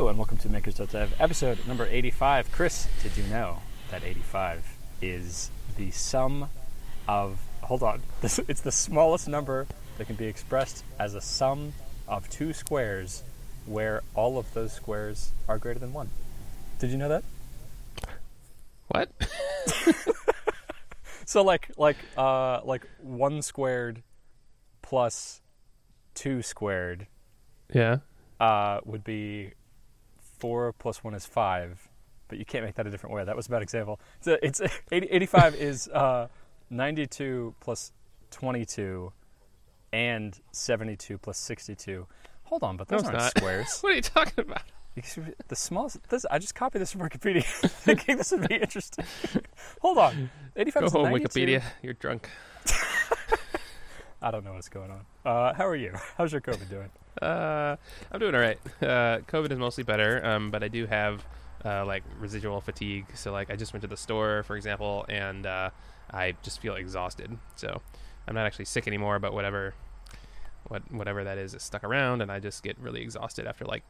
Hello and welcome to Makers Dev, episode number 85. Chris, did you know that 85 is the sum of, hold on, this, it's the smallest number that can be expressed as a sum of two squares where all of those squares are greater than one. Did you know that? What? So like like uh like 1 squared plus 2 squared yeah. uh, would be four plus one is five, but you can't make that a different way. That was a bad example. It's, it's 80, 85 is uh, 92 plus 22 and 72 plus 62. Hold on, but those No, aren't not. squares. What are you talking about? the smallest. This, I just copied this from Wikipedia, thinking this would be interesting. Hold on, 85 Go is home, 92. Wikipedia. You're drunk. I don't know what's going on. Uh, how are you? How's your COVID doing? Uh, I'm doing all right. Uh, COVID is mostly better, um, but I do have uh, like residual fatigue. So like I just went to the store, for example, and uh, I just feel exhausted. So I'm not actually sick anymore, but whatever, what whatever that is, is stuck around, and I just get really exhausted after like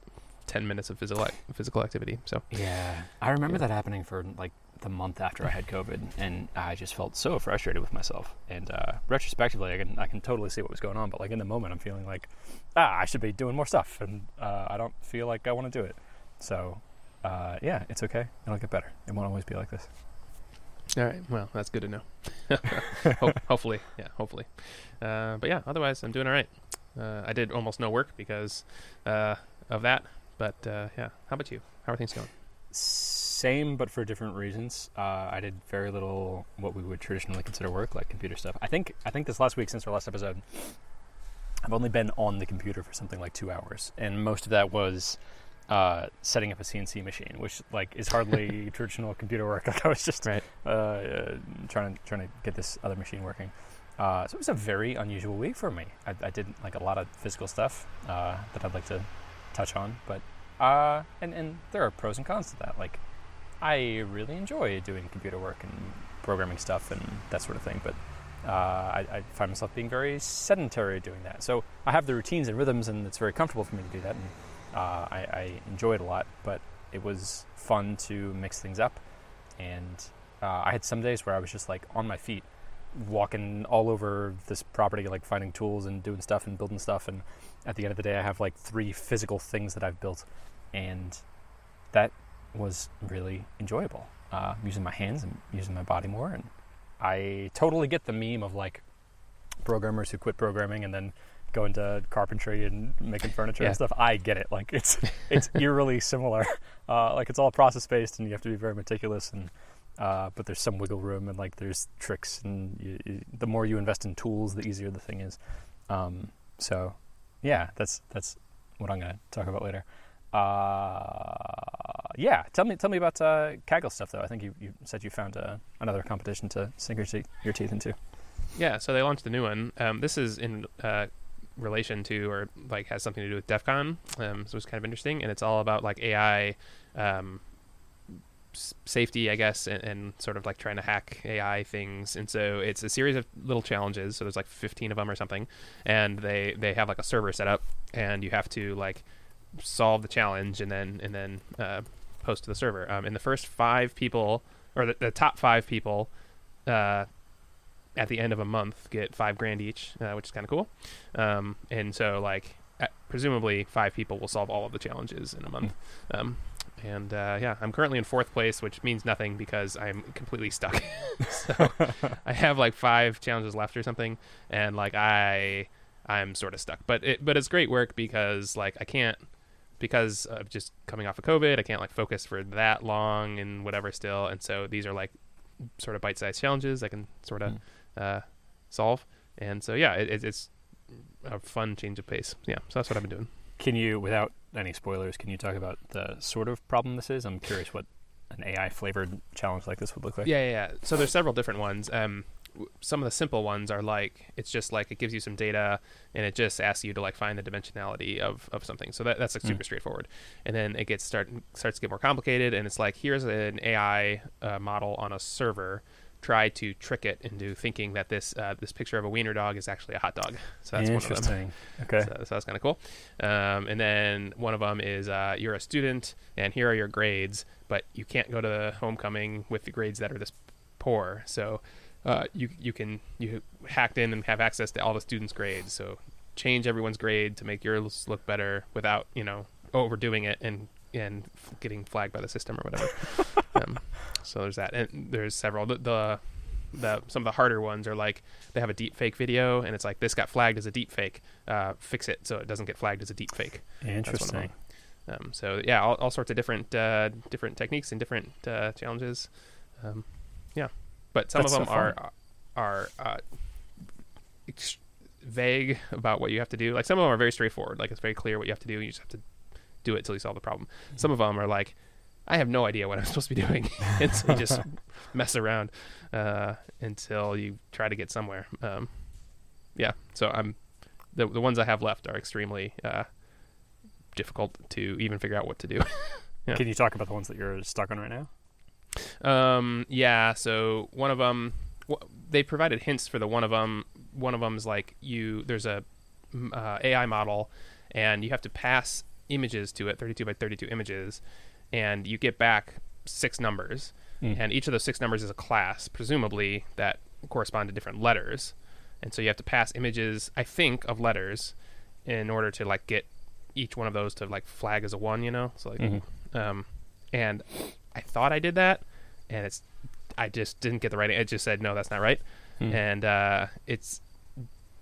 10 minutes of physical physical activity. So Yeah, I remember Yeah. that happening for like the month after I had COVID, and I just felt so frustrated with myself. And uh, retrospectively, I can I can totally see what was going on, but like in the moment, I'm feeling like, ah, I should be doing more stuff, and uh, I don't feel like I want to do it. So, uh, yeah, it's okay. It'll get better. It won't always be like this. all right, well that's good to know. Ho- hopefully, yeah, hopefully. Uh, but yeah, otherwise I'm doing all right. Uh, I did almost no work because uh, of that. But uh, yeah, how about you? How are things going? Same, but for different reasons. Uh, I did very little what we would traditionally consider work, like computer stuff. I think I think this last week, since our last episode, I've only been on the computer for something like two hours, and most of that was uh, setting up a CNC machine, which like is hardly traditional computer work. Like I was just Right. uh, uh, trying to trying to get this other machine working. Uh, so it was a very unusual week for me. I, I did like a lot of physical stuff uh, that I'd like to touch on, but uh, and and there are pros and cons to that. Like I really enjoy doing computer work and programming stuff and that sort of thing, but uh, I, I find myself being very sedentary doing that. So I have the routines and rhythms, and it's very comfortable for me to do that, and uh, I, I enjoy it a lot. But it was fun to mix things up, and uh, I had some days where I was just like on my feet, walking all over this property, like finding tools and doing stuff and building stuff. And at the end of the day, I have like three physical things that I've built, and that was really enjoyable. Uh, using my hands and using my body more, and I totally get the meme of like programmers who quit programming and then go into carpentry and making furniture Yeah. and stuff. I get it. Like it's it's eerily similar. Uh, like it's all process based, and you have to be very meticulous. And uh, but there's some wiggle room, and like there's tricks, and you, you, the more you invest in tools, the easier the thing is. Um, so yeah, that's that's what I'm gonna talk about later. Uh, yeah, tell me tell me about uh, Kaggle stuff though. I think you, you said you found uh, another competition to sink your, te- your teeth into. Yeah, so they launched a new one. Um, this is in uh, relation to, or like has something to do with DEF CON, um, so it's kind of interesting, and it's all about like AI um, safety, I guess, and, and sort of like trying to hack AI things. And so it's a series of little challenges. So there's like 15 of them or something, and they they have like a server set up, and you have to like solve the challenge and then and then uh, post to the server. Um, and the first five people, or the, the top five people. Uh, at the end of a month get five grand each, uh, which is kind of cool. Um, and so like presumably five people will solve all of the challenges in a month. Um, and uh, yeah, I'm currently in fourth place, which means nothing because I'm completely stuck. so I have like five challenges left or something, and like I I'm sort of stuck. But it but it's great work because like I can't because of just coming off of COVID, I can't like focus for that long and whatever still. And so these are like sort of bite-sized challenges I can sort of Mm. uh, solve. And so yeah, it, it, it's a fun change of pace. Yeah, so that's what I've been doing. Can you, without any spoilers, can you talk about the sort of problem this is? I'm curious what an AI flavored challenge like this would look like. Yeah, yeah, yeah. So there's several different ones. Um, some of the simple ones are like it's just like it gives you some data and it just asks you to like find the dimensionality of, of something. So that, that's like Mm. super straightforward. And then it gets start starts to get more complicated and it's like here's an AI uh, model on a server try to trick it into thinking that this uh, this picture of a wiener dog is actually a hot dog. So that's one of them. Interesting. Okay. So, so that's kind of cool. Um, and then one of them is uh, you're a student, and here are your grades, but you can't go to the homecoming with the grades that are this poor. So uh, you you can you hacked in and have access to all the students' grades. So change everyone's grade to make yours look better without you know overdoing it and and getting flagged by the system or whatever. um, so there's that, and there's several. The, the the some of the harder ones are like they have a deep fake video and it's like this got flagged as a deep fake. Uh, fix it so it doesn't get flagged as a deep fake. Interesting. Um, so yeah, all, all sorts of different uh, different techniques and different uh, challenges. Um, yeah, but some That's of so them are are uh, ex- vague about what you have to do. Like some of them are very straightforward. Like it's very clear what you have to do. You just have to do it till you solve the problem. Some of them are like, I have no idea what I'm supposed to be doing, and so you just mess around uh, until you try to get somewhere. Um, yeah, so I'm the the ones I have left are extremely uh, difficult to even figure out what to do. Yeah. Can you talk about the ones that you're stuck on right now? Um, yeah. So one of them, they provided hints for the one of them. One of them is like you. There's a uh, AI model, and you have to pass images to it, 32 by 32 images, and you get back six numbers, Mm. and each of those six numbers is a class, presumably that correspond to different letters, and so you have to pass images, I think, of letters, in order to like get each one of those to like flag as a one. You know, so like Mhm. um, and I thought I did that, and it's I just didn't get the right. It just said no, that's not right, Hmm. and uh, it's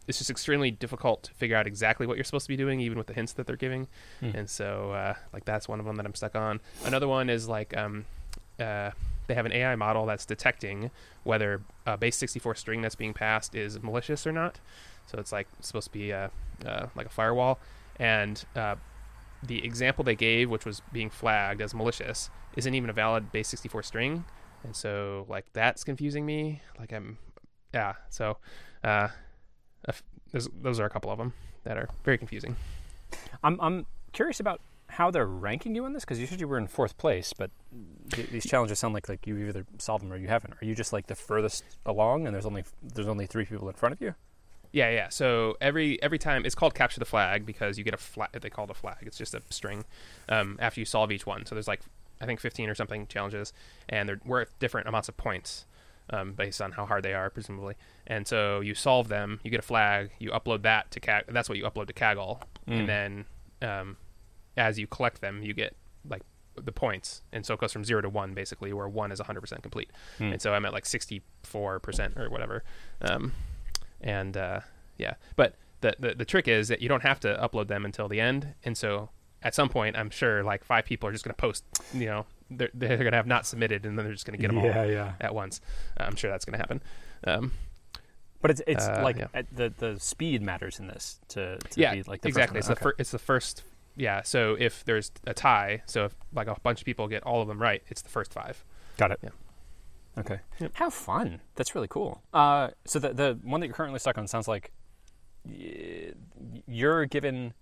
it's just extremely difficult to figure out exactly what you're supposed to be doing, even with the hints that they're giving. Hmm. And so, uh, like that's one of them that I'm stuck on. Another one is like um, uh, they have an AI model that's detecting whether a base 64 string that's being passed is malicious or not. So it's like supposed to be uh, uh, like a firewall, and uh, the example they gave, which was being flagged as malicious, isn't even a valid base 64 string, and so like that's confusing me. Like I'm, yeah. So uh, a f- there's, those are a couple of them that are very confusing. I'm I'm curious about how they're ranking you on this because you said you were in fourth place, but th- these challenges sound like like you either solved them or you haven't. Are you just like the furthest along, and there's only there's only three people in front of you? Yeah, yeah. So every every time it's called capture the flag because you get a flag. They call it a flag. It's just a string um, after you solve each one. So there's like I think 15 or something challenges, and they're worth different amounts of points um, based on how hard they are, presumably. And so you solve them, you get a flag, you upload that to Kag. That's what you upload to Kaggle, Mm. and then um, as you collect them, you get like the points, and so it goes from zero to one basically, where one is 100% complete. Hmm. And so I'm at like 64% or whatever. Um, and uh, yeah, but the, the the trick is that you don't have to upload them until the end, and so at some point, I'm sure like five people are just going to post, you know, they're they're going to have not submitted, and then they're just going to get them yeah, all yeah. at once. I'm sure that's going to happen. Um, But it's it's Uh, like yeah. at the the speed matters in this to, to yeah, be like the exactly. First It's the fir- it's the first. Yeah. So if there's a tie, so if like a bunch of people get all of them right, it's the first five. Got it. Yeah. Okay. Yep. How fun! That's really cool. Uh, so the the one that you're currently stuck on sounds like y- you're given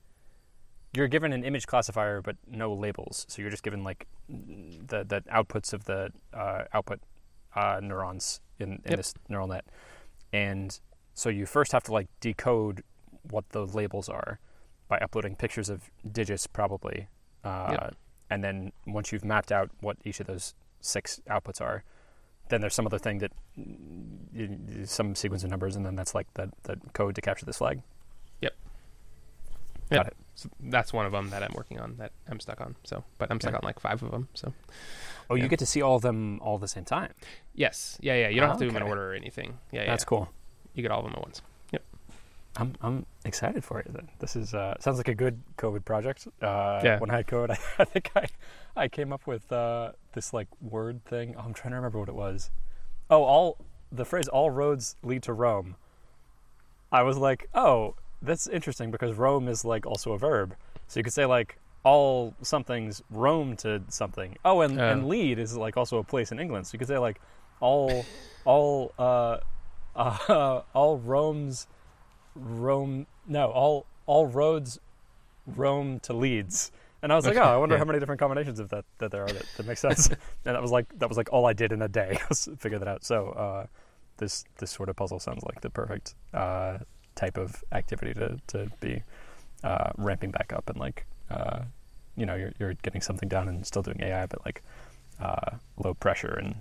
you're given an image classifier but no labels. So you're just given like the the outputs of the uh, output uh, neurons in, in Yep. this neural net, and so you first have to like decode what the labels are by uploading pictures of digits probably, uh, Yep. and then once you've mapped out what each of those six outputs are, then there's some other thing that some sequence of numbers, and then that's like the the code to capture this flag. Yep. Got it. So that's one of them that I'm working on that I'm stuck on. So, but I'm stuck Yeah. on like five of them. So Oh, you get to see all of them all at the same time. yes, yeah, yeah. You don't have to oh, do them in order or anything. Yeah, yeah. That's cool. You get all of them at once. I'm I'm excited for it. Then this is uh, sounds like a good COVID project. Uh, Yeah. When I had COVID, I, I think I I came up with uh, this like word thing. Oh, I'm trying to remember what it was. Oh, all the phrase "all roads lead to Rome." I was like, oh, that's interesting because Rome is like also a verb. So you could say like all somethings roam to something. Oh, and, Oh. and lead is like also a place in England. So you could say like all all uh, uh, all Rome's Rome no all all roads roam to Leeds. And I was like, oh, I wonder yeah. how many different combinations of that that there are that, that make sense. and that was like that was like all I did in a day was figure that out. So uh, this this sort of puzzle sounds like the perfect uh, type of activity to to be uh, ramping back up and like uh, you know you're you're getting something done and still doing AI, but like uh, low pressure and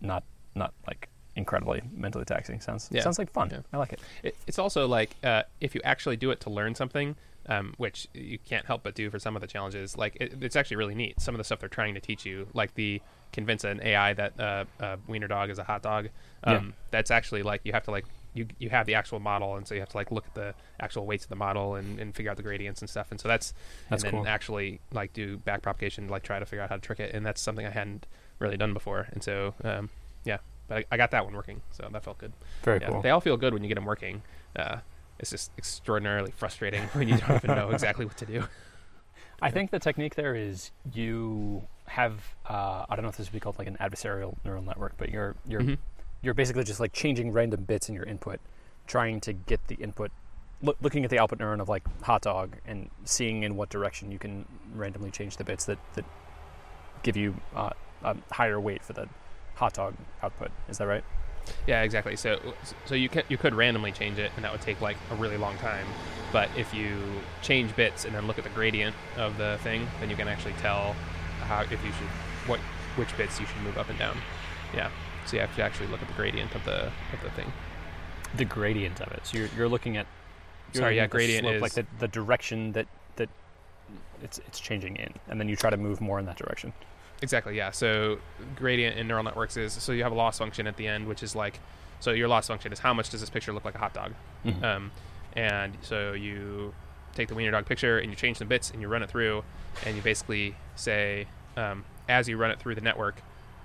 not not like incredibly mentally taxing. Sounds Yeah. sounds like fun. Yeah. I like it. It, it's also like uh, if you actually do it to learn something, um, which you can't help but do for some of the challenges. Like it, it's actually really neat. Some of the stuff they're trying to teach you, like the convince an AI that uh, a wiener dog is a hot dog. Um, Yeah. That's actually like you have to like you you have the actual model, and so you have to like look at the actual weights of the model and, and figure out the gradients and stuff. And so that's That's and then cool. actually like do back propagation, like try to figure out how to trick it. And that's something I hadn't really done before. And so um, yeah, but I, I got that one working, so that felt good. Very Yeah, cool. They all feel good when you get them working. Uh, it's just extraordinarily frustrating when you don't even know exactly what to do. I think the technique there is you have uh, I don't know if this would be called like an adversarial neural network, but you're you're Mhm. you're basically just like changing random bits in your input, trying to get the input, look, looking at the output neuron of like hot dog and seeing in what direction you can randomly change the bits that that give you uh, a higher weight for the hot dog output. Is that right? Yeah, exactly. So so you could you could randomly change it, and that would take like a really long time. But if you change bits and then look at the gradient of the thing, then you can actually tell how if you should what which bits you should move up and down. Yeah. So you have to actually look at the gradient of the of the thing. The gradient of it. So you're you're looking at. you're Sorry, looking yeah, at the gradient slope, is- like the, the direction that that it's it's changing in, and then you try to move more in that direction. Exactly, yeah. So gradient in neural networks is so you have a loss function at the end, which is like so your loss function is how much does this picture look like a hot dog? Mhm. Um, and so you take the wiener dog picture and you change some bits and you run it through, and you basically say um, as you run it through the network,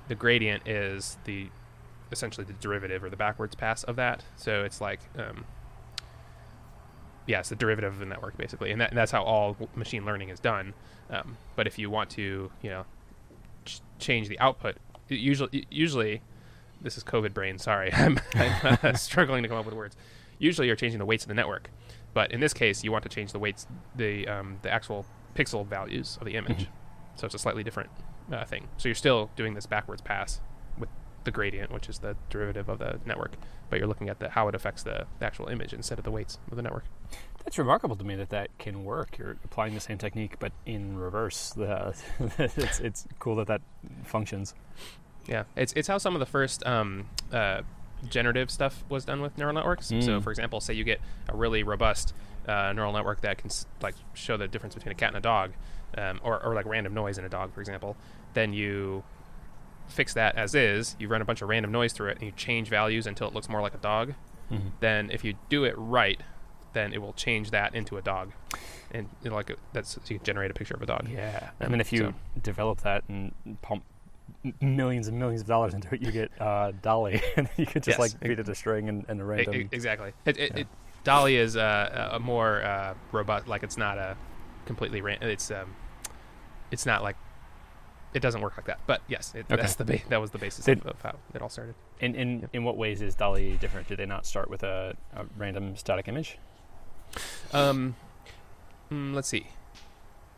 the gradient is the essentially the derivative or the backwards pass of that. So it's like um, yeah, it's the derivative of the network basically, and, that, and that's how all machine learning is done. Um, but if you want to, you know, ch- change the output, it usually usually this is COVID brain. Sorry, I'm, I'm uh, struggling to come up with words. Usually, you're changing the weights of the network, but in this case, you want to change the weights, the um, the actual pixel values of the image. Mhm. So it's a slightly different uh, thing. So you're still doing this backwards pass with the gradient, which is the derivative of the network, but you're looking at the how it affects the, the actual image instead of the weights of the network. That's remarkable to me that that can work. You're applying the same technique, but in reverse. The, it's it's cool that that functions. Yeah, it's it's how some of the first um, uh, generative stuff was done with neural networks. So, Mm. for example, say you get a really robust uh, neural network that can like show the difference between a cat and a dog, um, or or like random noise in a dog, for example. Then you fix that as is. You run a bunch of random noise through it, and you change values until it looks more like a dog. Then, if you do it right, then it will change that into a dog, and you like a, that's so you can generate a picture of a dog. Yeah, I mean, if you so- develop that and pump millions and millions of dollars into it, you get uh, DALL-E, and you could just Yes, like feed it a string and, and a random. exactly. It, it, Yeah. it, DALL-E is uh, a more uh, robust. Like it's not a completely. Ran- it's um, it's not like it doesn't work like that. But yes, it, Okay. that's the ba- that was the basis Did- of, how it all started. in in, Yeah. in what ways is DALL-E different? Do they not start with a, a random static image? Um, mm, let's see.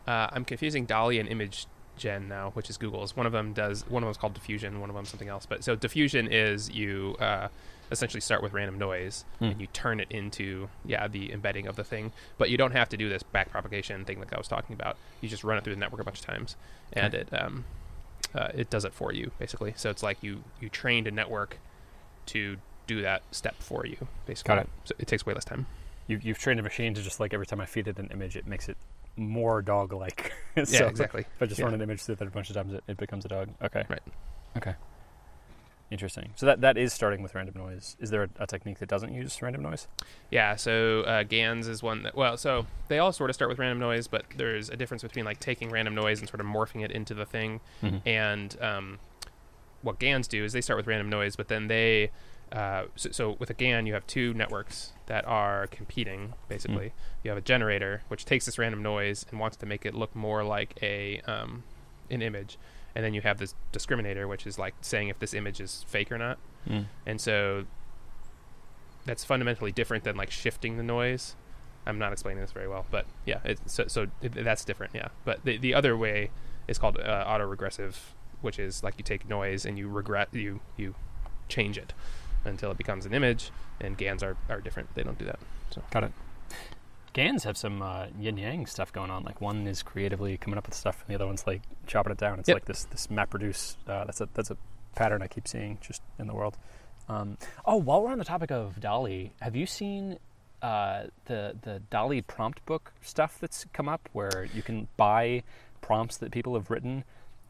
Uh, I'm confusing DALL-E and Image Gen now, which is Google's. One of them does. One of them's called Diffusion. One of them something else. But so Diffusion is you uh, essentially start with random noise Hmm. and you turn it into yeah the embedding of the thing. But you don't have to do this back propagation thing like I was talking about. You just run it through the network a bunch of times, and it um, uh, it does it for you basically. So it's like you you trained a network to do that step for you basically. Got it. So it takes way less time. You, you've trained a machine to just like every time I feed it an image, it makes it more dog-like. Yeah, so exactly. If I just Yeah. run an image through that a bunch of times, it, it becomes a dog. Okay. Right. Okay. Interesting. So that that is starting with random noise. Is there a, a technique that doesn't use random noise? Yeah, so uh, GANs is one that, well, so they all sort of start with random noise, but there's a difference between like taking random noise and sort of morphing it into the thing. And um, what GANs do is they start with random noise, but then they, uh, so, so with a GAN, you have two networks that are competing, basically. You have a generator, which takes this random noise and wants to make it look more like a um, an image. And then you have this discriminator, which is like saying if this image is fake or not. And so that's fundamentally different than like shifting the noise. I'm not explaining this very well, but yeah, it, so so it, that's different. Yeah, but the the other way is called uh, autoregressive, which is like you take noise and you regret you you change it until it becomes an image. And GANs are are different. They don't do that. So got it. GANs have some uh, yin yang stuff going on. Like one is creatively coming up with stuff, and the other one's like chopping it down. It's Yep. like this this map reduce. Uh, that's a that's a pattern I keep seeing just in the world. Um, oh, while we're on the topic of DALL-E, have you seen uh, the the DALL-E prompt book stuff that's come up, where you can buy prompts that people have written?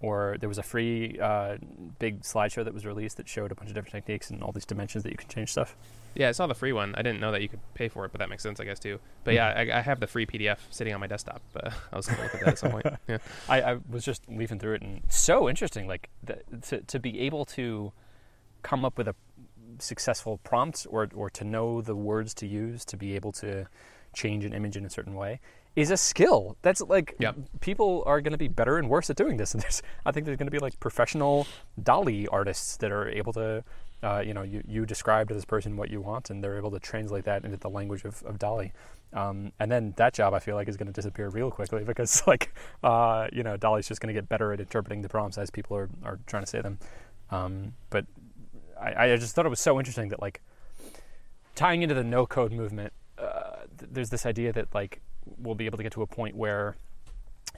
Or there was a free uh, big slideshow that was released that showed a bunch of different techniques and all these dimensions that you can change stuff. yeah, I saw the free one. I didn't know that you could pay for it, but that makes sense, I guess too. But yeah, I, I have the free PDF sitting on my desktop. Uh, I was going to look at that at some point. Yeah. I, I was just leafing through it and so interesting like the, to, to be able to come up with a successful prompt or, or to know the words to use to be able to change an image in a certain way is a skill that's like Yep. people are going to be better and worse at doing this and there's i think there's going to be like professional DALL-E artists that are able to uh, you know you, you describe to this person what you want and they're able to translate that into the language of, of DALL-E um, and then that job I feel like is going to disappear real quickly because like uh, you know DALL-E's just going to get better at interpreting the prompts as people are, are trying to say them. Um, but I, I just thought it was so interesting that like tying into the no code movement, uh, th- there's this idea that like we'll be able to get to a point where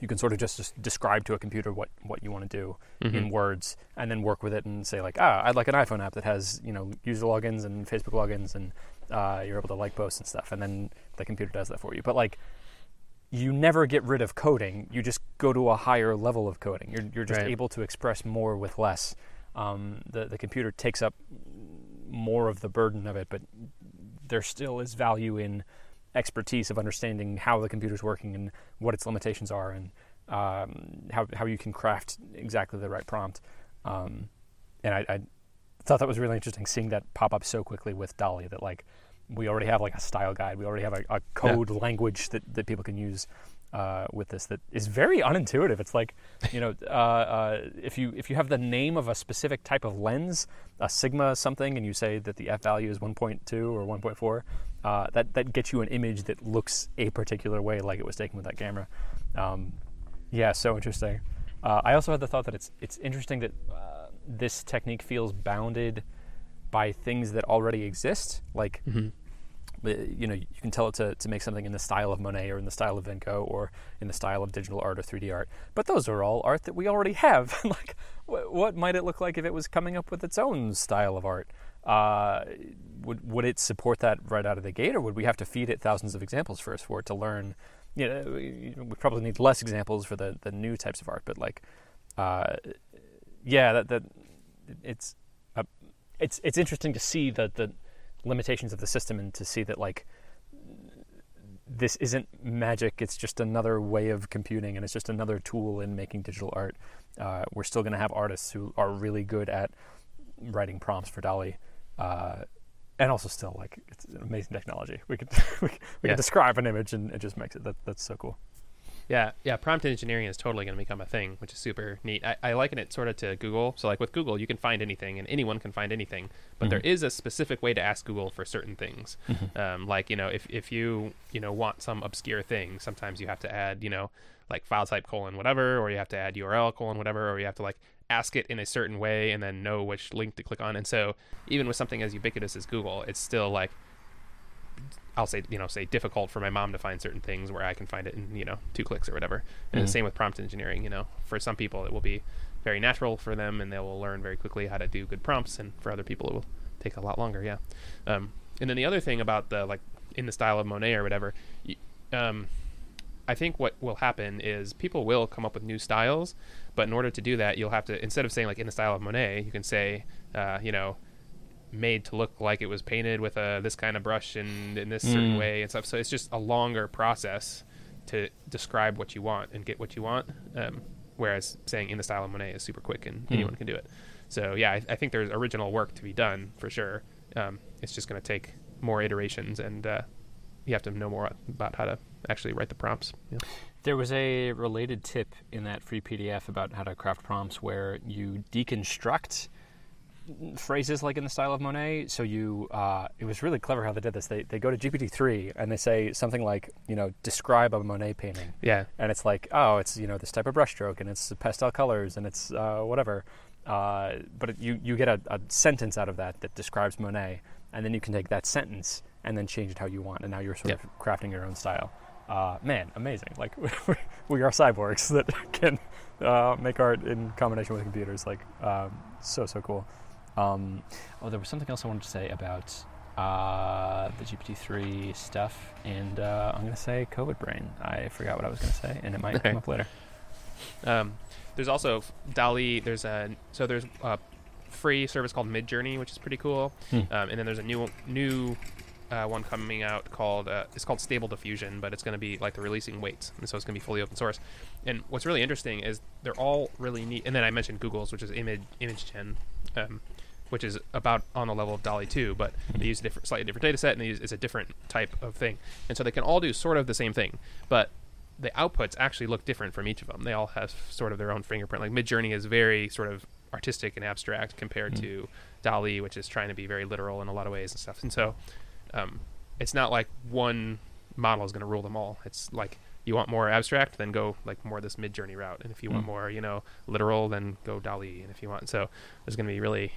you can sort of just, just describe to a computer what, what you want to do in Mhm. words and then work with it and say like ah I'd like an iPhone app that has you know user logins and Facebook logins and uh, you're able to like posts and stuff. And then the computer does that for you. But like you never get rid of coding. You just go to a higher level of coding. You're, you're just Right. able to express more with less. Um, the, the computer takes up more of the burden of it but there still is value in expertise of understanding how the computer's working and what its limitations are and um, how, how you can craft exactly the right prompt. Um, and I, I thought that was really interesting seeing that pop up so quickly with DALL-E that like we already have like a style guide. We already have a, a code language that, that people can use uh, with this that is very unintuitive it's like you know uh, uh, if you if you have the name of a specific type of lens a sigma something and you say that the f value is 1.2 or 1.4 uh, that that gets you an image that looks a particular way like it was taken with that camera um, yeah so interesting uh, I also had the thought that it's it's interesting that uh, this technique feels bounded by things that already exist. Like, Mhm. Uh, you know, you can tell it to, to make something in the style of Monet or in the style of Van Gogh or in the style of digital art or 3D art. But those are all art that we already have. like, wh- what might it look like if it was coming up with its own style of art? Uh, would would it support that right out of the gate, or would we have to feed it thousands of examples first for it to learn? You know, we, we probably need less examples for the, the new types of art, but like, uh, yeah, that that it's uh, it's it's interesting to see the the limitations of the system and to see that like this isn't magic. It's just another way of computing, and it's just another tool in making digital art. Uh, we're still going to have artists who are really good at writing prompts for DALL-E, uh, and also still like it's amazing technology. We could we, we Yeah. can describe an image and it just makes it. That, that's so cool. Yeah, yeah. Prompt engineering is totally going to become a thing, which is super neat. I, I liken it sort of to Google. So, like with Google, you can find anything, and anyone can find anything. But there Mhm. is a specific way to ask Google for certain things. Um, like you know, if if you you know want some obscure thing, sometimes you have to add you know like file type colon whatever, or you have to add URL colon whatever, or you have to like ask it in a certain way and then know which link to click on. And so, even with something as ubiquitous as Google, it's still like I'll say, you know, say difficult for my mom to find certain things where I can find it in, you know, two clicks or whatever. And Mhm. the same with prompt engineering, you know, for some people it will be very natural for them and they will learn very quickly how to do good prompts. And for other people it will take a lot longer. Yeah. Um, and then the other thing about the, like in the style of Monet or whatever, y- um, I think what will happen is people will come up with new styles, but in order to do that, you'll have to instead of saying like in the style of Monet, you can say, uh, you know, made to look like it was painted with a this kind of brush and in this certain Mm. way and stuff. So it's just a longer process to describe what you want and get what you want. Um, whereas saying in the style of Monet is super quick and Hmm. anyone can do it. So yeah, I, I think there's original work to be done for sure. Um, it's just going to take more iterations and uh, you have to know more about how to actually write the prompts. Yeah. There was a related tip in that free PDF about how to craft prompts where you deconstruct phrases like in the style of Monet. So you, uh, it was really clever how they did this. They they go to GPT three and they say something like, you know, describe a Monet painting, Yeah. and it's like, oh, it's you know this type of brushstroke and it's pastel colors and it's uh, whatever. Uh, but it, you you get a, a sentence out of that that describes Monet, and then you can take that sentence and then change it how you want, and now you're sort Yep. of crafting your own style. Uh, man, amazing! Like we are cyborgs that can uh, make art in combination with computers. Like um, so so cool. Um, oh, there was something else I wanted to say about uh, the GPT-3 stuff, and uh, I'm going to say COVID brain. I forgot what I was going to say, and it might Okay. come up later. Um, there's also DALL-E. There's a so there's a free service called Midjourney, which is pretty cool. Hmm. Um, and then there's a new new uh, one coming out called uh, it's called Stable Diffusion, but it's going to be like they're releasing weights, and so it's going to be fully open source. And what's really interesting is they're all really neat. And then I mentioned Google's, which is image Imagen. Um, which is about on the level of DALL-E 2, but they use a different, slightly different data set, and they use, it's a different type of thing. And so they can all do sort of the same thing, but the outputs actually look different from each of them. They all have sort of their own fingerprint. Like Midjourney is very sort of artistic and abstract compared Mm. to DALL-E, which is trying to be very literal in a lot of ways and stuff. And so um, it's not like one model is going to rule them all. It's like you want more abstract, then go like more this Midjourney route, and if you want Mm. more, you know, literal, then go DALL-E. And if you want, so there's going to be really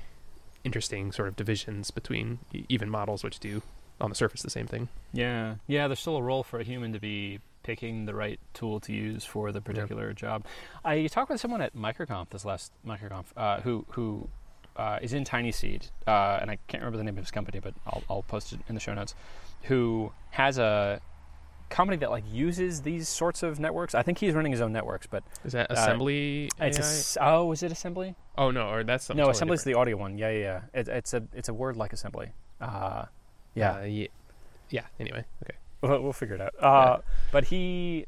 interesting sort of divisions between even models which do on the surface the same thing. Yeah, yeah. There's still a role for a human to be picking the right tool to use for the particular job. I talked with someone at MicroConf this last MicroConf uh, who who uh, is in TinySeed, uh, and I can't remember the name of his company, but I'll, I'll post it in the show notes. Who has a company that like uses these sorts of networks? I think he's running his own networks, but Is that Uh, assembly? it's a oh, is it assembly? Oh no, or that's something no, totally assembly's different. the audio one. Yeah, yeah, yeah. It, it's a it's a word like assembly. Uh, yeah. Uh, yeah. Yeah. Anyway, okay. We'll, we'll figure it out. Uh, But he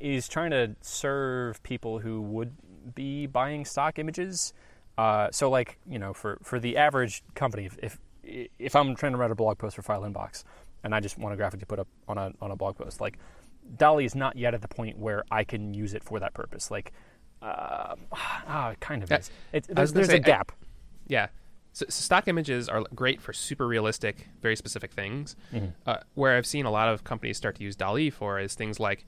is trying to serve people who would be buying stock images. Uh, so, like you know, for for the average company, if, if if I'm trying to write a blog post for File Inbox and I just want a graphic to put up on a on a blog post, like DALL-E is not yet at the point where I can use it for that purpose. Like, uh, ah, it kind of Yeah, is. It, there's there's say, a I- gap. Yeah. So, so stock images are great for super realistic, very specific things. Mhm. Uh, where I've seen a lot of companies start to use DALL-E for is things like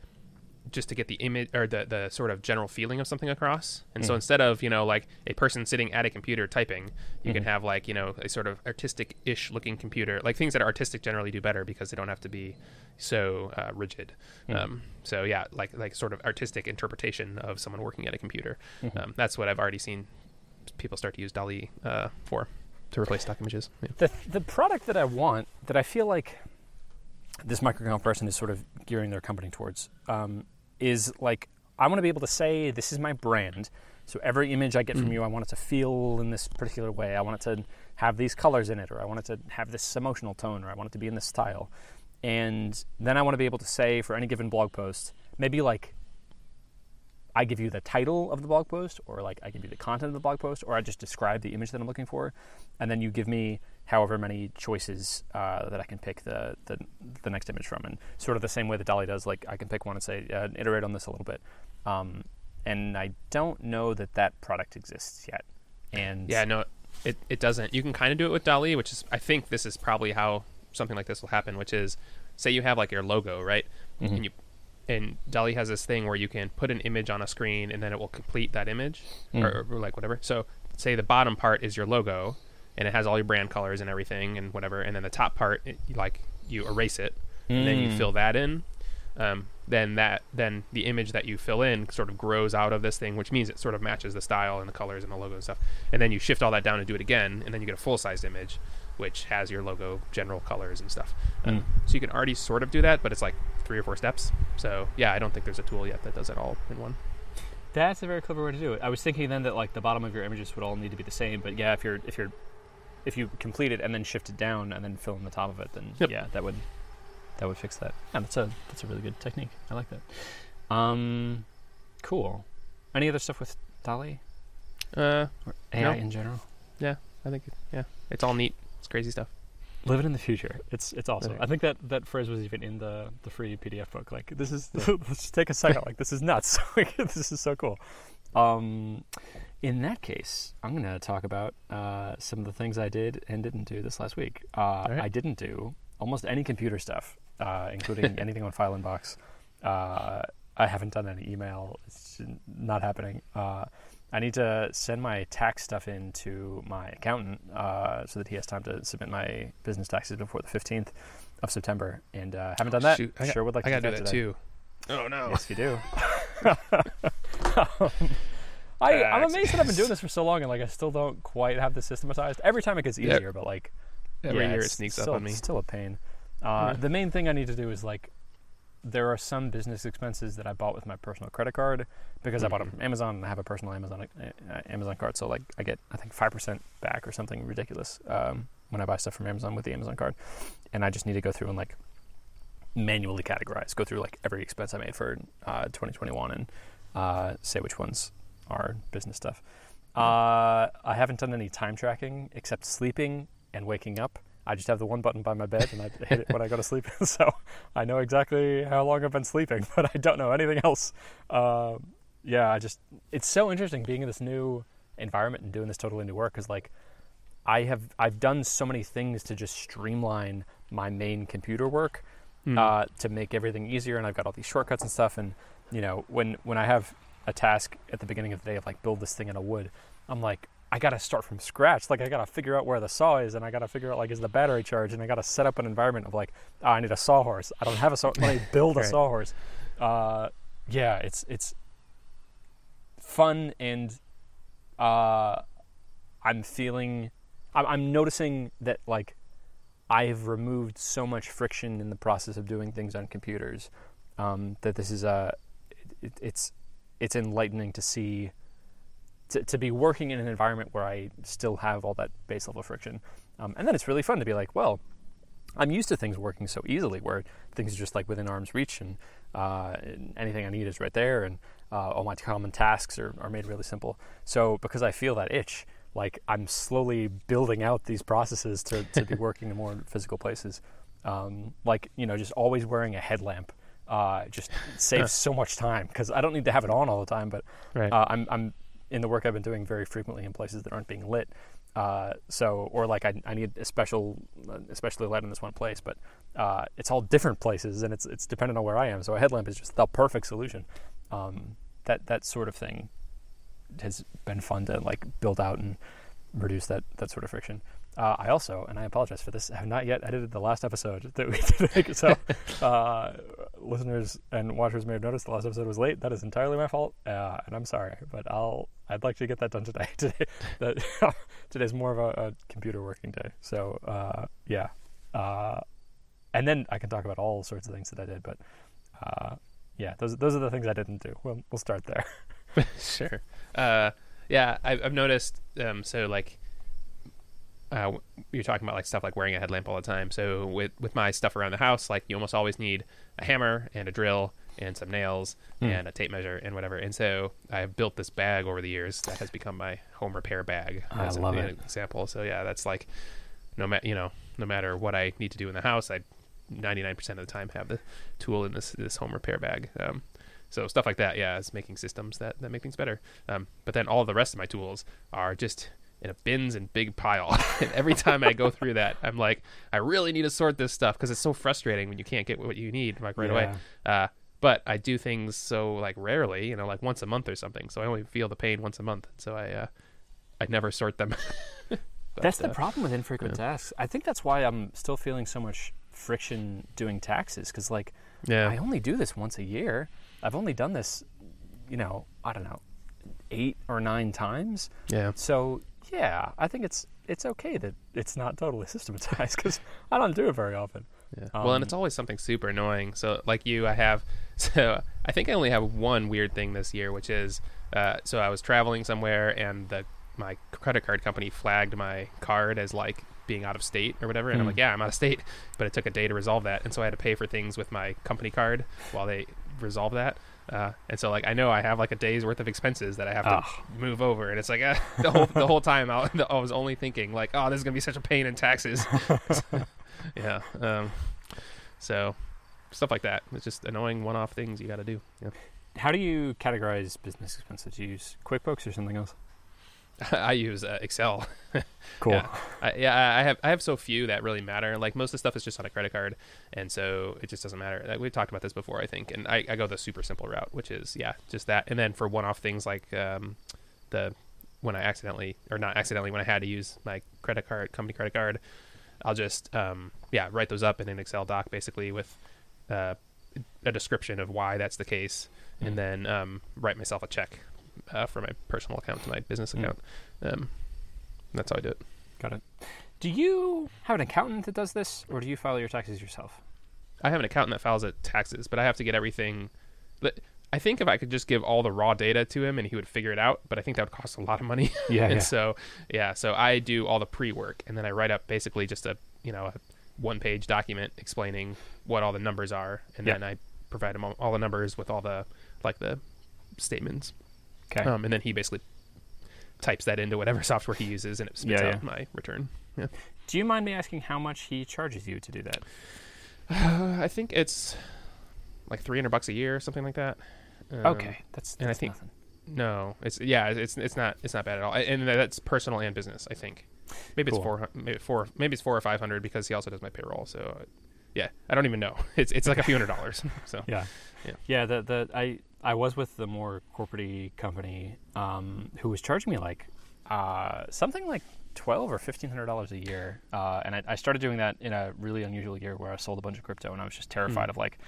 just to get the image or the, the sort of general feeling of something across. And so Mhm. instead of, you know, like a person sitting at a computer typing, you can Mhm. have like, you know, a sort of artistic ish looking computer. Like things that are artistic generally do better because they don't have to be so uh, rigid. Mhm. Um, so yeah, like like sort of artistic interpretation of someone working at a computer. Mhm. Um, that's what I've already seen people start to use DALL-E uh, for to replace stock images. Yeah. the the product that I want that I feel like this microconf person is sort of gearing their company towards um, is like I want to be able to say this is my brand. So every image I get from Mm. you, I want it to feel in this particular way. I want it to have these colors in it, or I want it to have this emotional tone, or I want it to be in this style. And then I want to be able to say for any given blog post, maybe like I give you the title of the blog post, or like I give you the content of the blog post, or I just describe the image that I'm looking for, and then you give me however many choices uh, that I can pick the, the the next image from, and sort of the same way that DALL-E does. Like I can pick one and say uh, iterate on this a little bit, um, and I don't know that that product exists yet. And Yeah, no, it, it doesn't. You can kind of do it with DALL-E, which is I think this is probably how something like this will happen, which is say you have like your logo, right? Mhm. And you and DALL-E has this thing where you can put an image on a screen and then it will complete that image Mm. or, or like whatever. So say the bottom part is your logo and it has all your brand colors and everything and whatever, and then the top part it, like you erase it and then you Mm. fill that in. Um, then that then the image that you fill in sort of grows out of this thing, which means it sort of matches the style and the colors and the logo and stuff. And then you shift all that down and do it again, and then you get a full sized image, which has your logo, general colors and stuff. Um, Mm. so you can already sort of do that, but it's like three or four steps. So yeah, I don't think there's a tool yet that does it all in one. That's a very clever way to do it. I was thinking then that like the bottom of your images would all need to be the same, but yeah, if you're if you're if you complete it and then shift it down and then fill in the top of it, then Yep. yeah, that would that would fix that. Yeah, that's a that's a really good technique. I like that. Um, cool. Any other stuff with DALL-E Uh, or AI No. in general? Yeah, I think yeah, it's all neat. It's crazy stuff. Living in the future. It's it's awesome. Okay. I think that that phrase was even in the the free PDF book. Like this is let's just take a second. Like this is nuts. This is so cool. Um, In that case, I'm going to talk about uh, some of the things I did and didn't do this last week. Uh, right. I didn't do almost any computer stuff, uh, including anything on File Inbox. Uh, I haven't done any email. It's not happening. Uh, I need to send my tax stuff in to my accountant uh, so that he has time to submit my business taxes before the 15th of September. And uh, haven't done that. Shoot, I got- sure would like I to gotta do that that today. too. Oh no. Yes, you do. I, I'm amazed that I've been doing this for so long and like I still don't quite have this systematized. Every time it gets Yep. easier, but like Every yeah, year it it's sneaks still, up on me. Still a pain. Uh. The main thing I need to do is like there are some business expenses that I bought with my personal credit card because I bought them Mhm. from Amazon and I have a personal Amazon uh, Amazon card. So like I get I think five percent back or something ridiculous um, when I buy stuff from Amazon with the Amazon card, and I just need to go through and like manually categorize, go through like every expense I made for uh, 2021 and uh, say which ones are business stuff. Uh, I haven't done any time tracking except sleeping and waking up. I just have the one button by my bed and I hit it when I go to sleep. so I know exactly how long I've been sleeping, but I don't know anything else. Um, yeah, I just, it's so interesting being in this new environment and doing this totally new work because like I have, I've done so many things to just streamline my main computer work Hmm. uh, to make everything easier. And I've got all these shortcuts and stuff. And you know, when when I have a task at the beginning of the day of like build this thing in a wood, I'm like, I got to start from scratch. Like I got to figure out where the saw is, and I got to figure out like is the battery charged, and I got to set up an environment of like, oh, I need a sawhorse. I don't have a saw. Let me build a Right. sawhorse. Uh, yeah, it's it's fun and uh, I'm feeling. I'm, I'm noticing that like I've removed so much friction in the process of doing things on computers um, that this is a it, it's it's enlightening to see to, to be working in an environment where I still have all that base level friction um, and then it's really fun to be like well I'm used to things working so easily where things are just like within arm's reach and, uh, and anything I need is right there and uh, all my common tasks are, are made really simple so because I feel that itch like I'm slowly building out these processes to, to be working in more physical places. Um, like you know, just always wearing a headlamp uh, just saves so much time because I don't need to have it on all the time. But Right. uh, I'm I'm in the work I've been doing very frequently in places that aren't being lit. Uh, so or like I, I need a special, especially light in this one place, but uh, it's all different places and it's it's dependent on where I am. So a headlamp is just the perfect solution. Um, that that sort of thing has been fun to like build out and reduce that that sort of friction. Uh, I also, and I apologize for this, have not yet edited the last episode that we did. so, uh, listeners and watchers may have noticed the last episode was late. That is entirely my fault, uh, and I'm sorry. But I'll, I'd like to get that done today. Today, that today's more of a, a computer working day. So, uh, yeah, uh, and then I can talk about all sorts of things that I did. But, uh, yeah, those those are the things I didn't do. We'll we'll start there. sure. Yeah, I, I've noticed. Um, so like, uh, you're talking about like stuff like wearing a headlamp all the time. So with with my stuff around the house, like you almost always need a hammer and a drill and some nails Hmm. and a tape measure and whatever. And so I've built this bag over the years that has become my home repair bag. I as a- love an it. Example. So yeah, that's like no matter you know no matter what I need to do in the house, I 99% of the time have the tool in this this home repair bag. Um, so stuff like that, yeah, is making systems that, that make things better. Um, but then all the rest of my tools are just in a bins and big pile. and every time I go through that, I'm like, I really need to sort this stuff because it's so frustrating when you can't get what you need like right away. Uh, but I do things so like rarely, you know, like once a month or something. So I only feel the pain once a month. So I uh, I never sort them. But, that's the uh, problem with infrequent tasks. I think that's why I'm still feeling so much friction doing taxes because, like, Yeah. I only do this once a year. I've only done this, you know, I don't know, eight or nine times. yeah. So yeah, I think it's it's okay that it's not totally systematized because I don't do it very often. Yeah. well, and Um, it's always something super annoying. So, like you, I have. So, I think I only have one weird thing this year, which is, uh, so I was traveling somewhere, and the my credit card company flagged my card as like being out of state or whatever, and I'm Hmm. like, yeah, I'm out of state, but it took a day to resolve that, and so I had to pay for things with my company card while they resolve that. Uh, and so, like, I know I have like a day's worth of expenses that I have to move over, and it's like uh, the whole the whole time I, I was only thinking like, oh, this is gonna be such a pain in taxes. yeah. Um, so stuff like that. It's just annoying one-off things you got to do. Yeah. How do you categorize business expenses? Do you use QuickBooks or something else? I use uh, Excel. Cool. Yeah. I, yeah, I have I have so few that really matter. Like most of the stuff is just on a credit card, and so it just doesn't matter. Like, we've talked about this before, I think, and I, I go the super simple route, which is yeah, just that. And then for one-off things like um, the when I accidentally or not accidentally when I had to use my credit card, company credit card, I'll just um, yeah write those up in an Excel doc basically with uh, a description of why that's the case, Mm. and then um, write myself a check uh, from my personal account to my business Mm. account. Um, that's how I do it. Got it. Do you have an accountant that does this, or do you file your taxes yourself? I have an accountant that files it taxes, but I have to get everything. But I think if I could just give all the raw data to him and he would figure it out, but I think that would cost a lot of money. Yeah, and so yeah, so I do all the pre-work and then I write up basically just a you know a one-page document explaining what all the numbers are, and Yeah. then I provide him all, all the numbers with all the like the statements, Okay. um, and then he basically types that into whatever software he uses, and it spits Yeah, out my return. do you mind me asking how much he charges you to do that? Uh, I think it's like 300 bucks a year or something like that. Um, okay, that's, and I think- nothing. No, it's yeah, it's it's not it's not bad at all, and that's personal and business. I think maybe Cool. it's four, maybe four, maybe it's four or five hundred because he also does my payroll. So yeah, I don't even know. It's it's like a few hundred dollars. So Yeah. Yeah. Yeah. The the I I was with the more corporate company um, who was charging me like uh, something like twelve or fifteen hundred dollars a year, uh, and I, I started doing that in a really unusual year where I sold a bunch of crypto, and I was just terrified Mm. of like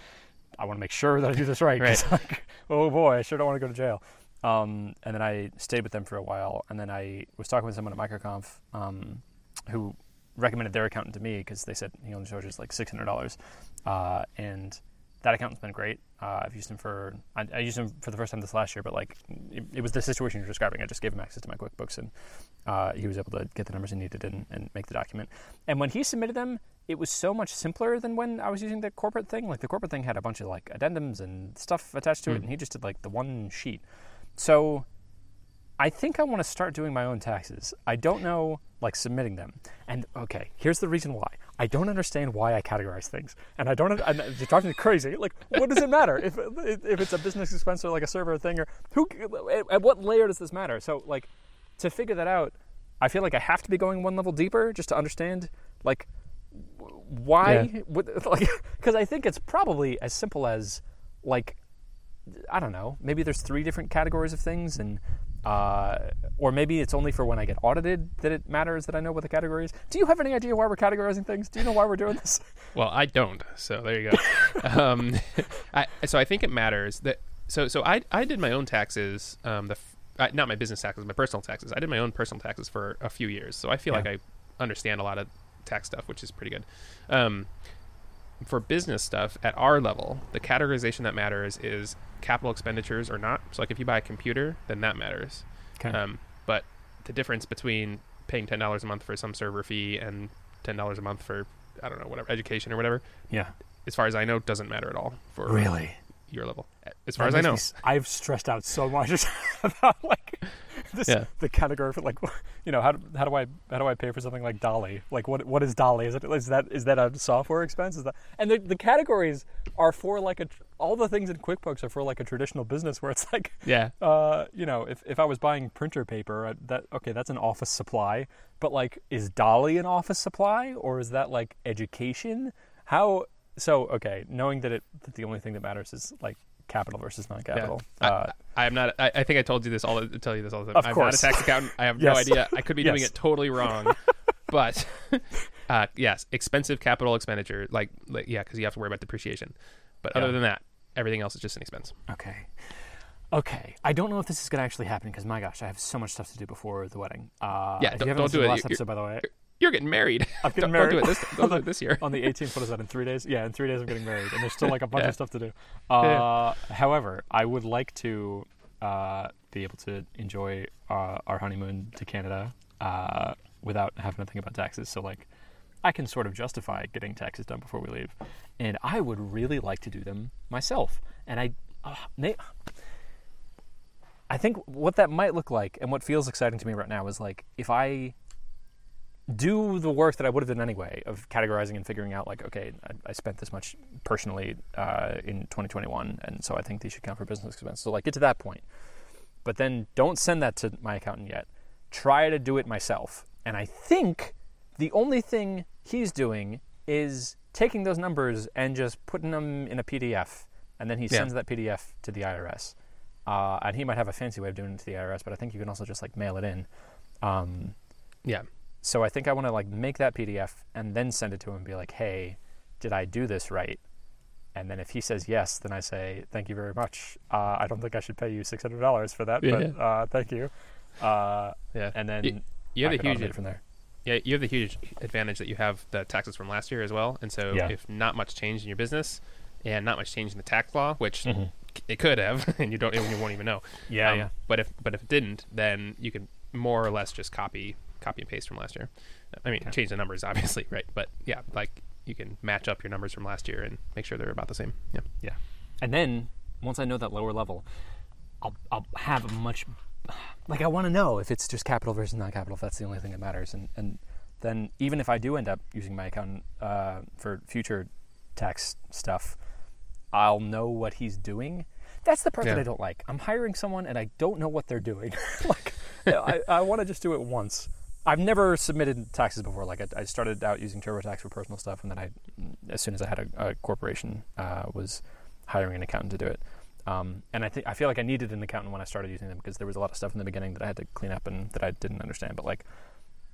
I want to make sure that I do this right. like, oh boy, I sure don't want to go to jail. Um, and then I stayed with them for a while, and then I was talking with someone at MicroConf um, who recommended their accountant to me because they said he only charges like six hundred dollars, uh, and that accountant's been great. Uh, I've used him for I, I used him for the first time this last year, but like it, it was the situation you're describing. I just gave him access to my QuickBooks, and uh, he was able to get the numbers he needed and, and make the document. And when he submitted them, it was so much simpler than when I was using the corporate thing. Like the corporate thing had a bunch of like addendums and stuff attached to it, Hmm. and he just did like the one sheet. So I think I want to start doing my own taxes. I don't know, like submitting them. And okay, here's the reason why. I don't understand why I categorize things, and I don't. And it drives me crazy. Like, what does it matter if if it's a business expense or like a server thing or who? At what layer does this matter? So like, to figure that out, I feel like I have to be going one level deeper just to understand like why. Yeah. would- Like, because I think it's probably as simple as like I don't know. Maybe there's three different categories of things, and uh, or maybe it's only for when I get audited that it matters that I know what the category is. Do you have any idea why we're categorizing things? Do you know why we're doing this? well, I don't. So there you go. um, I, so I think it matters that. So so I I did my own taxes. Um, the I, not my business taxes, my personal taxes. I did my own personal taxes for a few years. So I feel Yeah. like I understand a lot of tax stuff, which is pretty good. Um, for business stuff at our level, the categorization that matters is capital expenditures or not. So, like if you buy a computer, then that matters. Okay. Um, but the difference between paying ten dollars a month for some server fee and ten dollars a month for I don't know whatever education or whatever, yeah. as far as I know, doesn't matter at all for Really? Your level. As far as I know, I've stressed out so much about like this, Yeah. the category for like, you know, how do, how do I how do I pay for something like DALL-E? Like, what what is DALL-E? Is it is that is that a software expense? Is that and the the categories are for like a all the things in QuickBooks are for like a traditional business where it's like yeah, uh, you know, if, if I was buying printer paper, uh, that okay, that's an office supply. But like, is DALL-E an office supply, or is that like education? How? So okay, knowing that it that the only thing that matters is like capital versus non-capital. I- Uh, I am not. I, I think I told you this all. the- tell you this all the time. Of I'm course. not a tax accountant. I have no idea. I could be doing Yes. it totally wrong. but uh, yes, expensive capital expenditure. Like, like yeah, because you have to worry about depreciation. But Yeah. other than that, everything else is just an expense. okay. Okay, I don't know if this is going to actually happen because my gosh, I have so much stuff to do before the wedding. Uh, Yeah, if don't- you haven't don't do it. last You're- episode, by the way, You're getting married. I'm getting don't, married. Don't do it this. Don't do it this year. on the 18th. What is that? In three days? Yeah, in three days I'm getting married, and there's still like a bunch Yeah. of stuff to do. Uh, However, I would like to uh, be able to enjoy uh, our honeymoon to Canada uh, without having to think about taxes. So like, I can sort of justify getting taxes done before we leave, and I would really like to do them myself. And I, uh, I think what that might look like, and what feels exciting to me right now, is like if I do the work that I would have done anyway of categorizing and figuring out like okay I, I spent this much personally uh, in 2021 and so I think these should count for business expenses so like get to that point but then don't send that to my accountant yet try to do it myself. And I think the only thing he's doing is taking those numbers and just putting them in a PDF, and then he Yeah. sends that PDF to the IRS. Uh, and he might have a fancy way of doing it to the IRS, but I think you can also just like mail it in. Um, Yeah. So I think I want to like make that PDF and then send it to him and be like, "Hey, did I do this right?" And then if he says yes, then I say, "Thank you very much. Uh, I don't think I should pay you six hundred dollars for that, Yeah. but uh, thank you." Uh, Yeah. and then You- You have I the huge from there. Yeah, you have the huge advantage that you have the taxes from last year as well, and so Yeah. if not much change in your business and not much change in the tax law, which Mhm. it could have, and you don't, you won't even know. Yeah, Um, yeah. But if but if it didn't, then you can more or less just copy copy and paste from last year. I mean, Okay. change the numbers obviously, right? But yeah, like you can match up your numbers from last year and make sure they're about the same. Yeah. Yeah. And then once I know that lower level, I'll I'll have a much like I want to know if it's just capital versus non-capital. If that's the only thing that matters, and and then even if I do end up using my account uh, for future tax stuff, I'll know what he's doing. That's the part that I don't like. I'm hiring someone and I don't know what they're doing. like I, I want to just do it once. I've never submitted taxes before. Like I, I started out using TurboTax for personal stuff, and then I, as soon as I had a, a corporation, uh, was hiring an accountant to do it. Um, and I think I feel like I needed an accountant when I started using them because there was a lot of stuff in the beginning that I had to clean up and that I didn't understand. But like,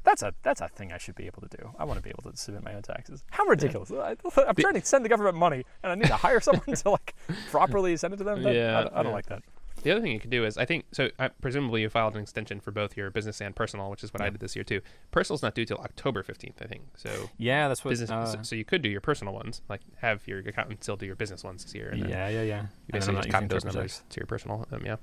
that's a that's a thing I should be able to do. I want to be able to submit my own taxes. How ridiculous! I, I'm trying to send the government money, and I need to hire someone to like properly send it to them. That- Yeah, I, don't- I don't yeah. like that. The other thing you could do is, I think, so uh, presumably you filed an extension for both your business and personal, which is what I did this year too. Personal's not due till October 15th, I think. So Yeah, that's what. business, uh, so, so you could do your personal ones, like have your accountant still do your business ones this year. Yeah, yeah, yeah. You basically just copy those numbers to your personal. Um, yeah.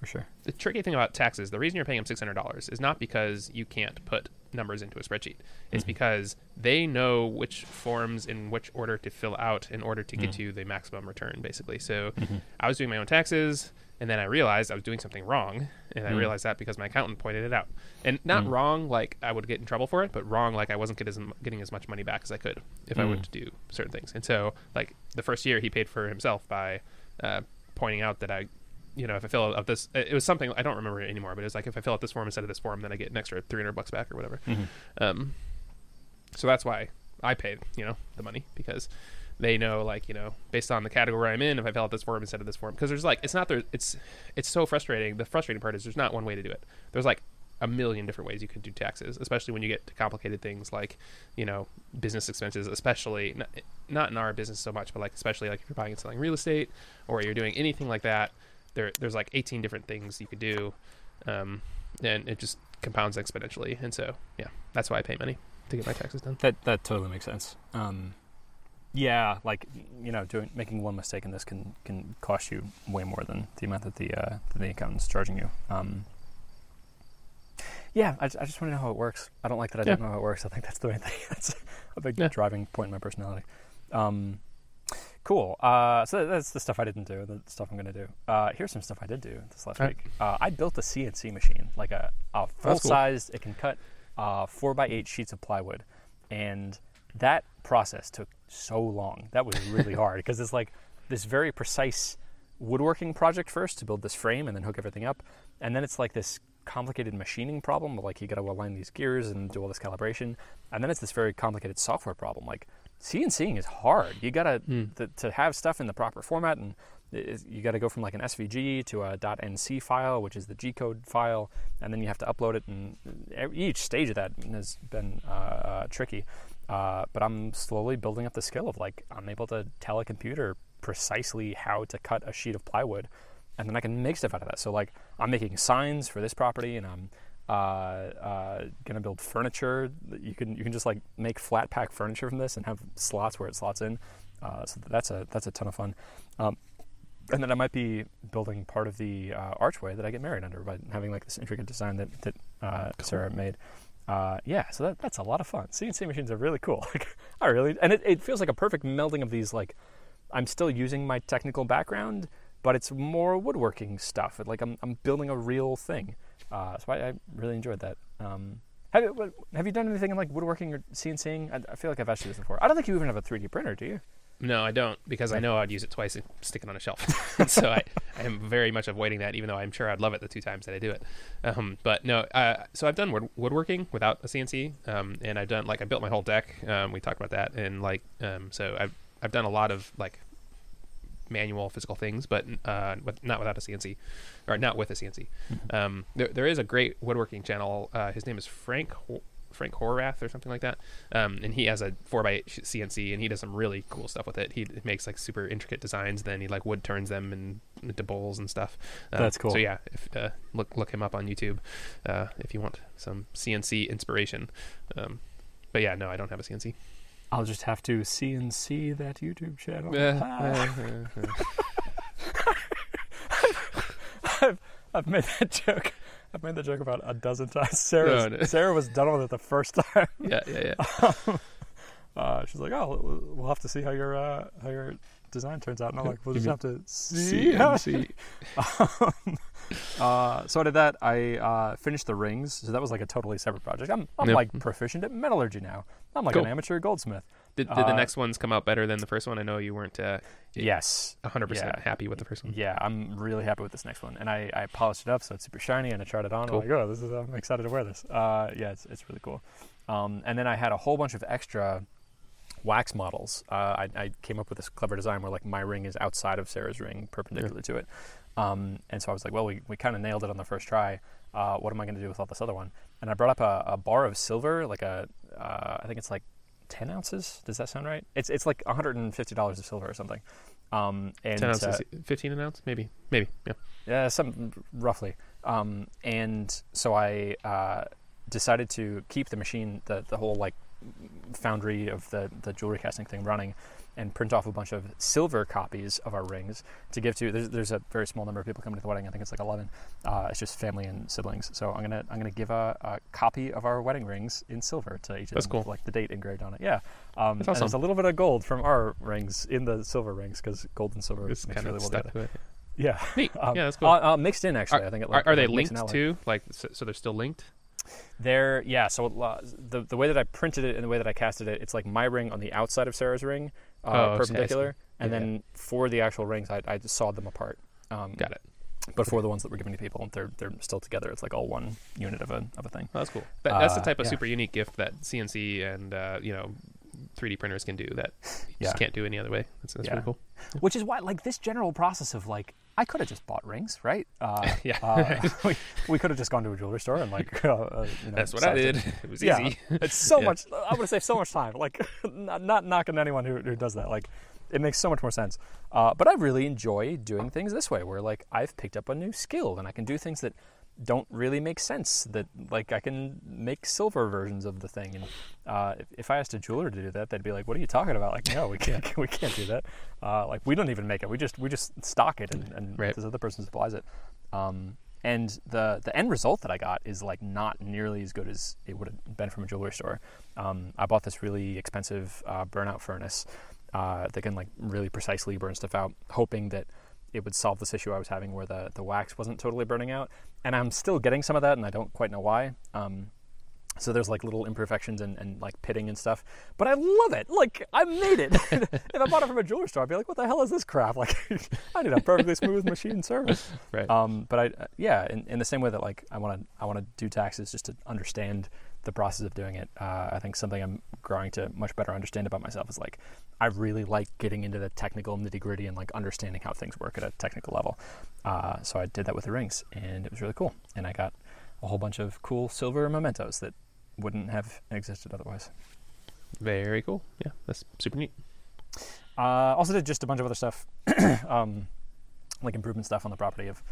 for sure. The tricky thing about taxes, the reason you're paying them six hundred dollars is not because you can't put numbers into a spreadsheet. It's Mhm. because they know which forms in which order to fill out in order to get Mm. you the maximum return, basically. So Mhm. I was doing my own taxes, and then I realized I was doing something wrong, and I Mm. realized that because my accountant pointed it out. And not Mm. wrong like I would get in trouble for it, but wrong like I wasn't get as, getting as much money back as I could if I Mm. were to do certain things. And so, like the first year, he paid for himself by uh, pointing out that I. You know, if I fill out this, it was something I don't remember it anymore, but it was like if I fill out this form instead of this form, then I get an extra three hundred bucks back or whatever. Mhm. Um, so that's why I paid, you know, the money because they know, like, you know, based on the category I'm in, if I fill out this form instead of this form, because there's like, it's not there, it's, it's so frustrating. The frustrating part is there's not one way to do it. There's like a million different ways you can do taxes, especially when you get to complicated things like, you know, business expenses, especially not, not in our business so much, but like, especially like if you're buying and selling real estate or you're doing anything like that, there, there's like 18 different things you could do. Um, and it just compounds exponentially. And so, yeah, that's why I pay money to get my taxes done. That that totally makes sense. Um, yeah, like you know, doing making one mistake in this can can cost you way more than the amount that the uh, that the accountant's charging you. Um, yeah, I, I just want to know how it works. I don't like that I don't know how it works. I think that's the main thing. that's a big Yeah. driving point in my personality. Um, cool. Uh, so that's the stuff I didn't do. The stuff I'm going to do. Uh, here's some stuff I did do this last right. week. Uh, I built a CNC machine, like a, a full sized. It can cut uh, four by eight sheets of plywood, and that process took so long. That was really hard because it's like this very precise woodworking project first to build this frame and then hook everything up, and then it's like this complicated machining problem. Like you got to align these gears and do all this calibration, and then it's this very complicated software problem. Like CNCing is hard. You got to Mm. to, to have stuff in the proper format and you got to go from like an SVG to a .nc file, which is the G code file, and then you have to upload it. And each stage of that has been uh, uh, tricky. Uh, but I'm slowly building up the skill of like I'm able to tell a computer precisely how to cut a sheet of plywood, and then I can make stuff out of that. So like I'm making signs for this property, and I'm uh, uh, gonna build furniture. You can you can just like make flat pack furniture from this and have slots where it slots in. Uh, so that's a that's a ton of fun. Um, and then I might be building part of the uh, archway that I get married under by having like this intricate design that that uh, Sarah made. Uh, yeah, so that, that's a lot of fun. CNC machines are really cool. Like I really, and it, it feels like a perfect melding of these. Like I'm still using my technical background, but it's more woodworking stuff. Like I'm I'm building a real thing. Uh, so I, I really enjoyed that. Um, have you, have you done anything in like woodworking or CNCing? I, I feel like I've asked you this before. I don't think you even have a 3D printer, do you? No, I don't because I know I'd use it twice and stick it on a shelf. so I, I am very much avoiding that, even though I'm sure I'd love it the two times that I do it. Um, but no, uh, so I've done wood- woodworking without a CNC, um, and I've done like I built my whole deck. Um, we talked about that, and like um, so I've I've done a lot of like manual physical things, but uh, with, not without a CNC, or not with a CNC. Um, there, there is a great woodworking channel. Uh, his name is Frank Ho- Frank Howarth or something like that, um, and he has a four x eight CNC, and he does some really cool stuff with it. He makes like super intricate designs, then he like wood turns them and into bowls and stuff. Um, That's cool. So yeah, if, uh, look look him up on YouTube uh, if you want some CNC inspiration. Um, but yeah, no, I don't have a CNC. I'll just have to CNC that YouTube channel. Uh, Ah. I've, I've made that joke. I've made that joke about a dozen times. Sarah, No, no. Sarah was done with it the first time. yeah, yeah, yeah. Uh, she's like, "Oh, we'll- we'll have to see how your uh, how your design turns out." And I'm like, "We'll just have to see." how-" CNC. uh, so I did that. I uh, finished the rings. So that was like a totally separate project. I'm, I'm Yep. like proficient at metallurgy now. I'm like Cool. an amateur goldsmith. Did, did the Uh, next ones come out better than the first one? I know you weren't uh, Yes. 100% happy with the first one. Yeah, I'm really happy with this next one, and I, I polished it up so it's super shiny, and I tried it on. Cool. I'm like, oh, this is I'm excited to wear this. Uh, yeah, it's it's really cool. Um, and then I had a whole bunch of extra wax models. Uh, I, I came up with this clever design where like my ring is outside of Sarah's ring, perpendicular to it. Um, and so I was like, well, we, we kind of nailed it on the first try. Uh, what am I going to do with all this other one? And I brought up a, a bar of silver, like a, uh, I think it's like 10 ounces. Does that sound right? It's it's like $150 of silver or something. Um, and 10 ounces, uh, 15 an ounce? Maybe. Maybe. Yeah. yeah, some roughly. Um, and so I uh, decided to keep the machine, the the whole like foundry of the the jewelry casting thing running, and print off a bunch of silver copies of our rings to give to. There's, there's a very small number of people coming to the wedding. I think it's like 11. Uh, it's just family and siblings. So I'm gonna I'm gonna give a, a copy of our wedding rings in silver to each of them, cool. with, like the date engraved on it. Yeah. Um, That's and there's a little bit of gold from our rings in the silver rings because gold and silver It's kind really of well stuck together. to it. Yeah. Neat. Um, yeah, that's cool. Uh, uh, mixed in actually. are, I think it are, like, are they linked too? Like, so, so they're still linked? They're yeah. So uh, the the way that I printed it and the way that I casted it, it's like my ring on the outside of Sarah's ring, uh, Oh, I see, perpendicular, and Yeah, then for the actual rings, I, I just sawed them apart. Um, Got it. But for the ones that we're giving to people, they're they're still together. It's like all one unit of a of a thing. Oh, that's cool. That, that's the Uh, type of yeah. super unique gift that CNC and, uh, you know, 3D printers can do that you Yeah. just can't do any other way. That's, that's Yeah. really cool. Which is why, like, this general process of like, I could have just bought rings, right? Uh, Yeah. uh, we we could have just gone to a jewelry store and like, uh, uh, you know, That's what I sized it. did. It was Yeah. easy. It's so Yeah. much. I would save so much time. Like, not, not knocking anyone who, who does that. Like, it makes so much more sense. Uh, but I really enjoy doing things this way, where like I've picked up a new skill and I can do things that don't really make sense. That like I can make silver versions of the thing. And uh, if, if I asked a jeweler to do that, they'd be like, "What are you talking about?" Like, no, we can't. we can't do that. Uh, like, we don't even make it. We just we just stock it, and, and Right. this other person supplies it. Um, and the the end result that I got is like not nearly as good as it would have been from a jewelry store. Um, I bought this really expensive uh, burnout furnace uh, that can like really precisely burn stuff out, hoping that it would solve this issue I was having where the the wax wasn't totally burning out. And I'm still getting some of that, and I don't quite know why. Um, so there's like little imperfections and, and like pitting and stuff, but I love it. Like I made it. if I bought it from a jewelry store, I'd be like, "What the hell is this crap?" Like I need a perfectly smooth machine service. Right. Um, but I, uh, yeah, in, in the same way that like I want to, I want to do taxes just to understand the process of doing it. Uh, I think something I'm growing to much better understand about myself is like I really like getting into the technical nitty gritty and like understanding how things work at a technical level. Uh, so I did that with the rings, and it was really cool. And I got a whole bunch of cool silver mementos that wouldn't have existed otherwise. Very cool. Yeah, that's super neat. Uh, also did just a bunch of other stuff, um, like improvement stuff on the property of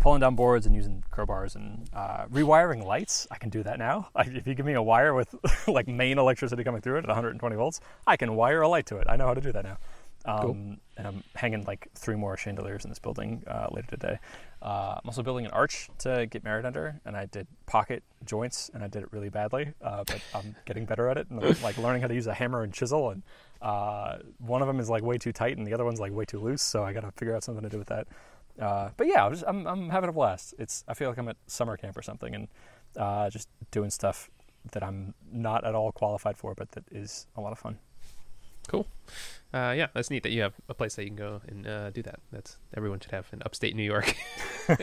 pulling down boards and using crowbars and uh, rewiring lights. I can do that now. I, if you give me a wire with like main electricity coming through it at 120 volts, I can wire a light to it. I know how to do that now. Um, Cool. And I'm hanging like three more chandeliers in this building uh, later today. Uh, I'm also building an arch to get married under, and I did pocket joints, and I did it really badly. Uh, but I'm getting better at it, and I'm like learning how to use a hammer and chisel. And uh, one of them is like way too tight, and the other one's like way too loose. So I got to figure out something to do with that. Uh, but yeah, I'm, just, I'm I'm having a blast. It's I feel like I'm at summer camp or something, and uh, just doing stuff that I'm not at all qualified for, but that is a lot of fun. Cool. Uh, yeah, that's neat that you have a place that you can go and uh, do that. That's everyone should have in upstate New York.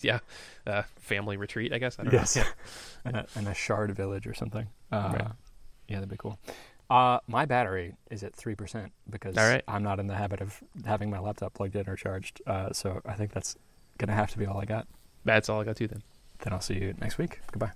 yeah, uh, family retreat, I guess. I don't Yes. know. in, a, in a shard village or something. Uh, Right. Yeah, that'd be cool. Uh, my battery is at three percent because right. I'm not in the habit of having my laptop plugged in or charged. Uh, so I think that's gonna have to be all I got. That's all I got too then. Then I'll see you next week. Goodbye.